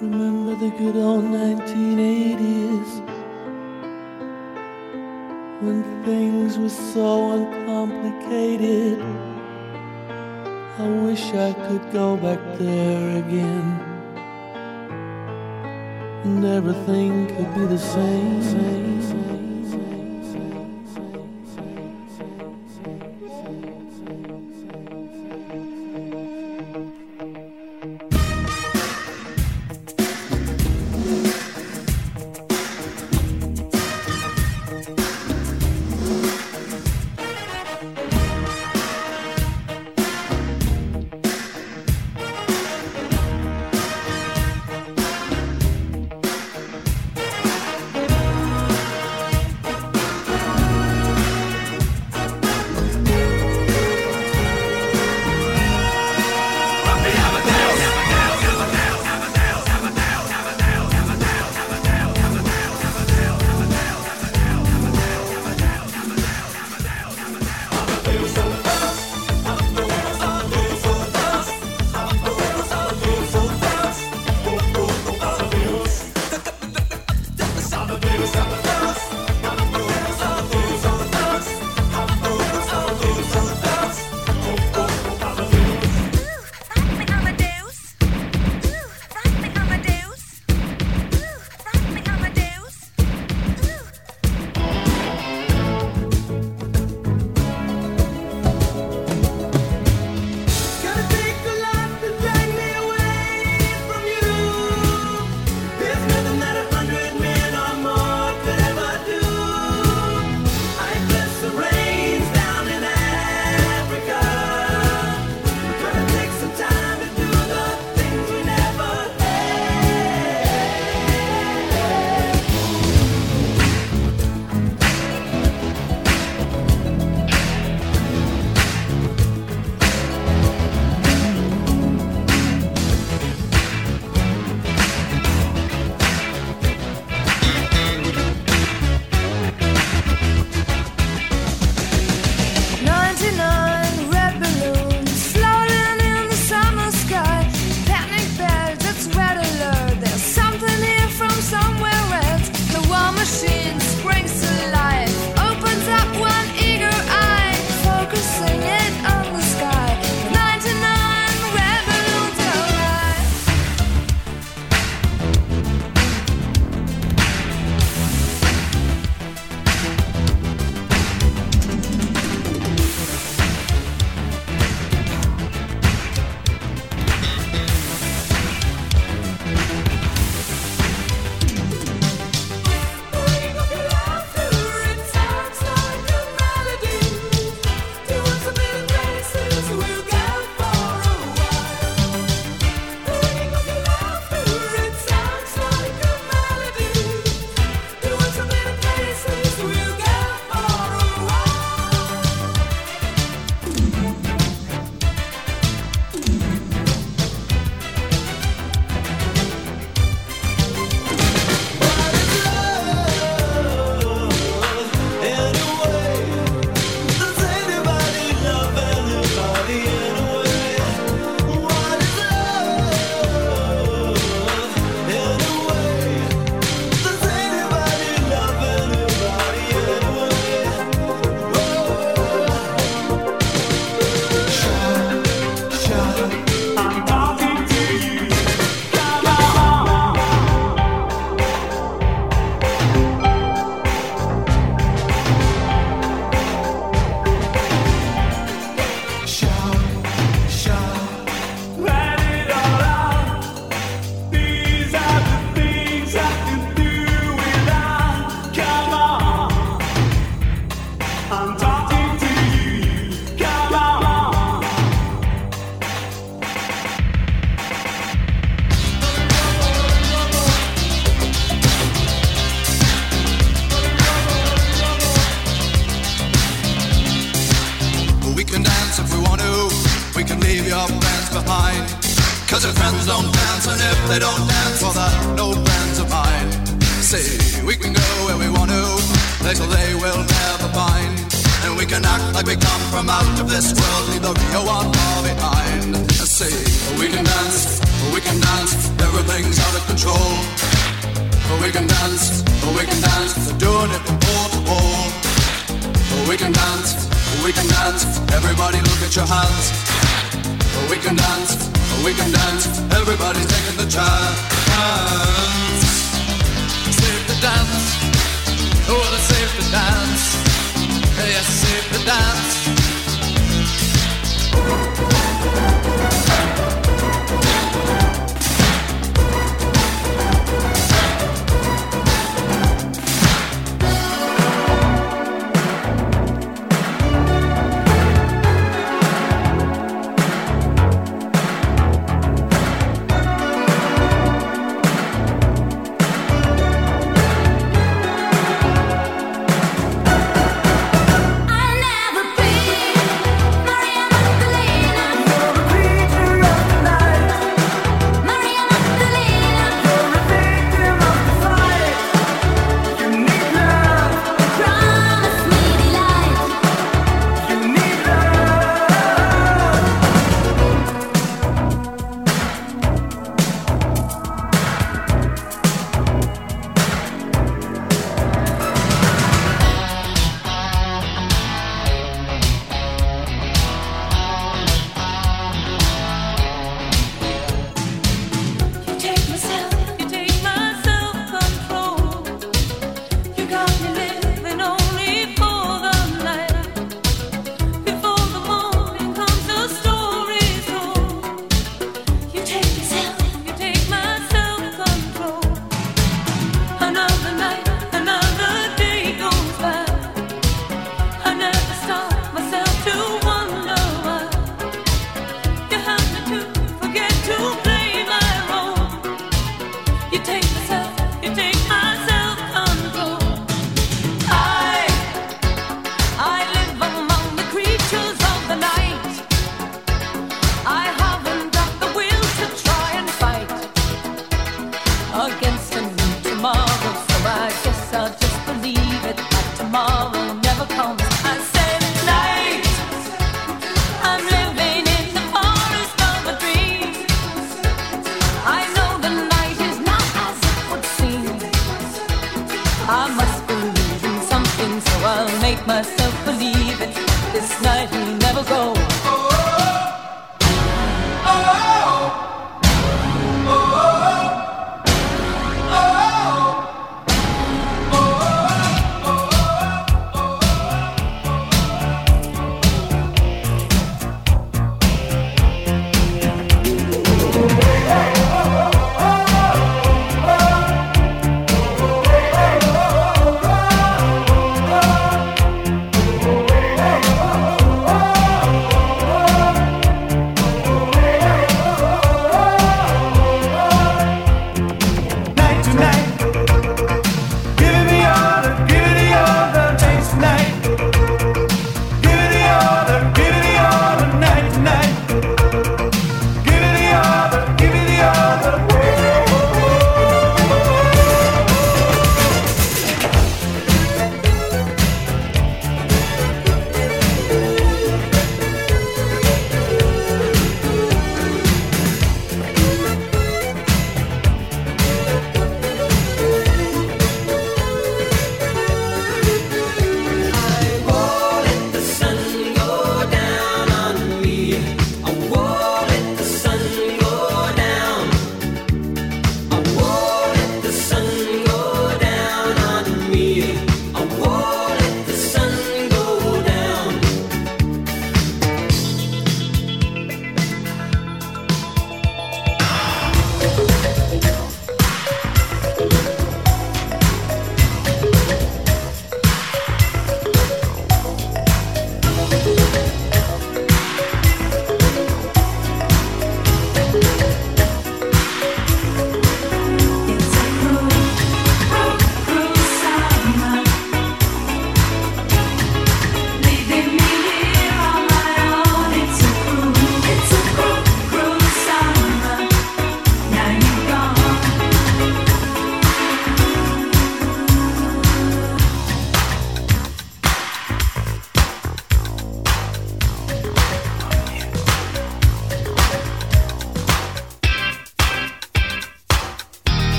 Remember the good old 1980s when things were so uncomplicated. I wish I could go back there again and everything could be the same. Everything's out of control. We can dance, we can dance, doing it from pole to pole. We can dance, we can dance, everybody look at your hands. We can dance, we can dance, everybody's taking the chance. Save the dance, oh, save the dance. Yes, save the dance. must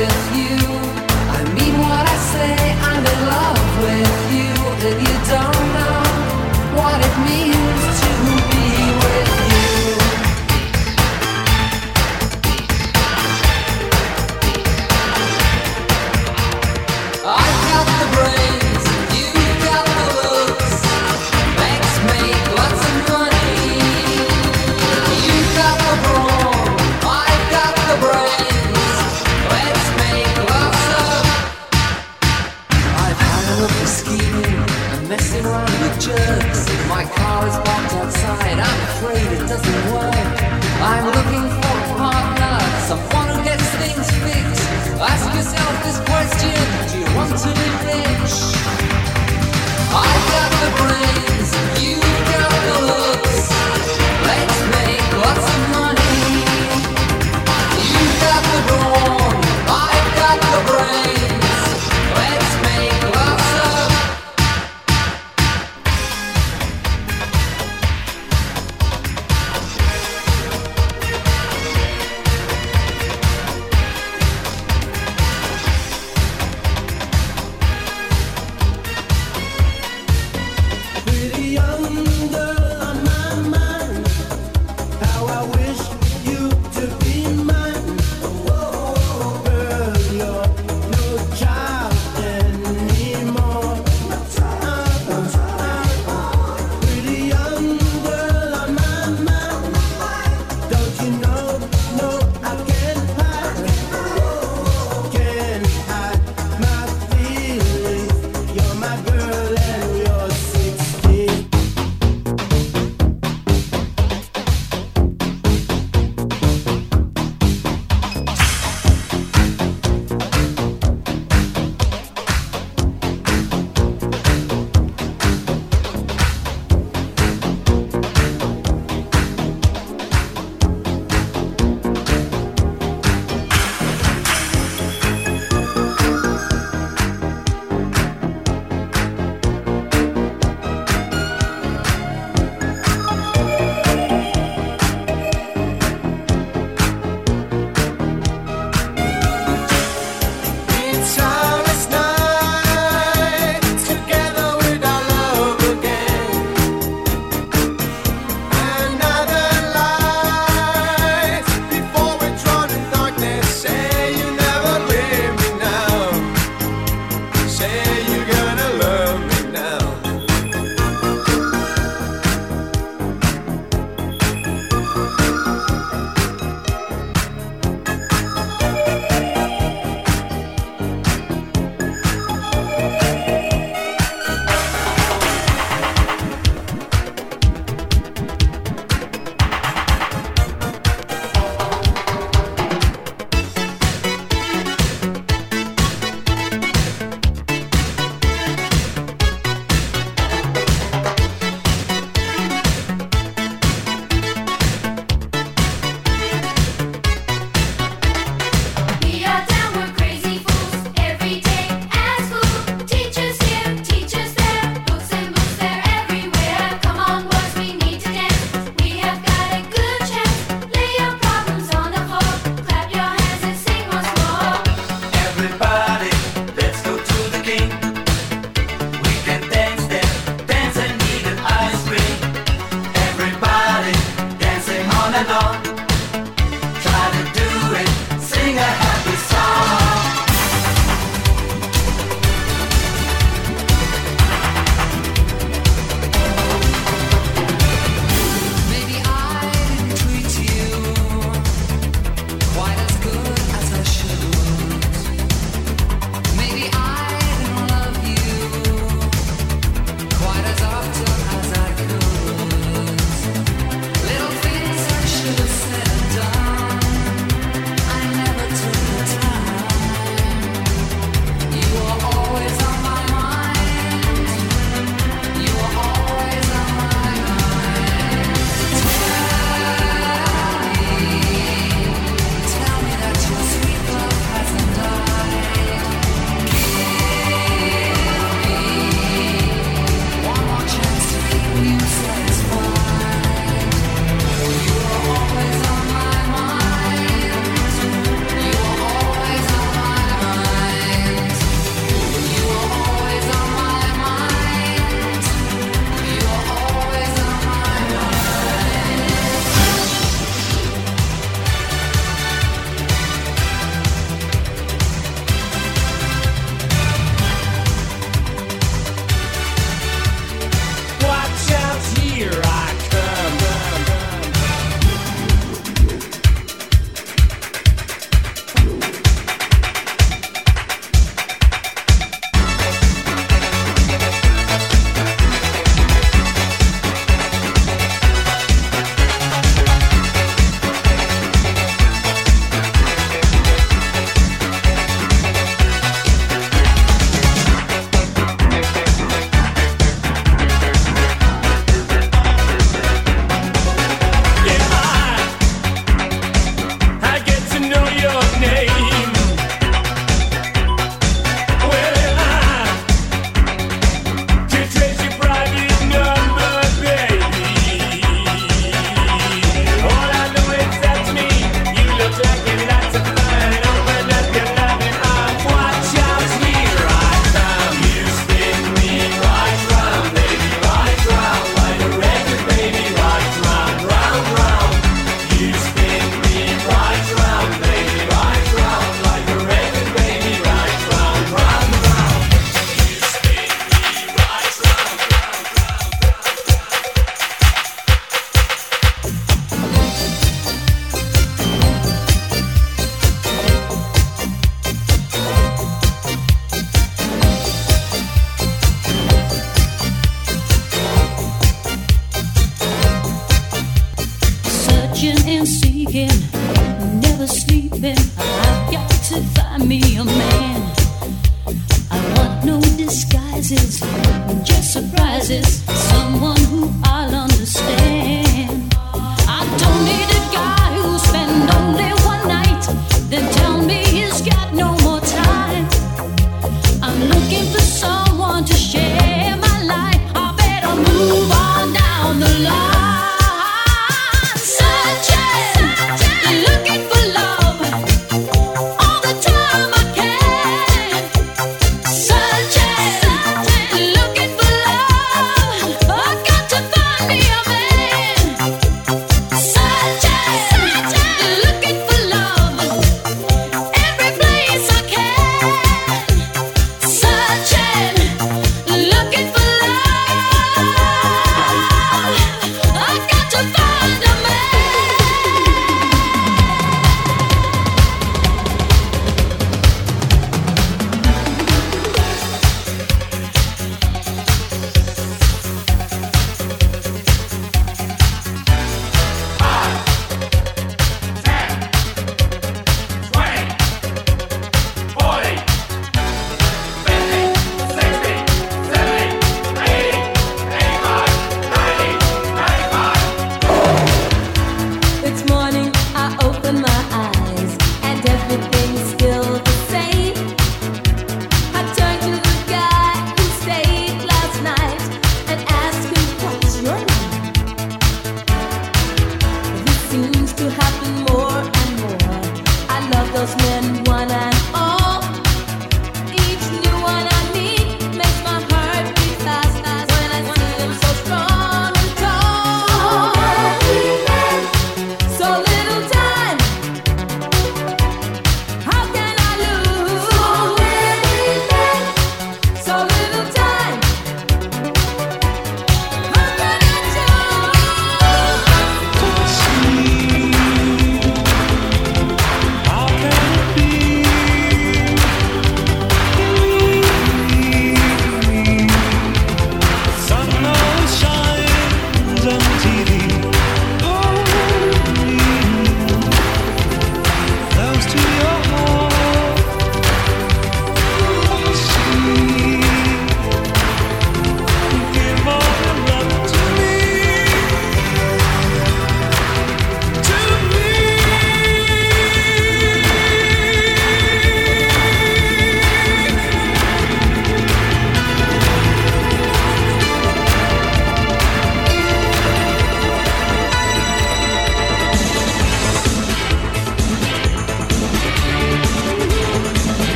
love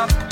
up.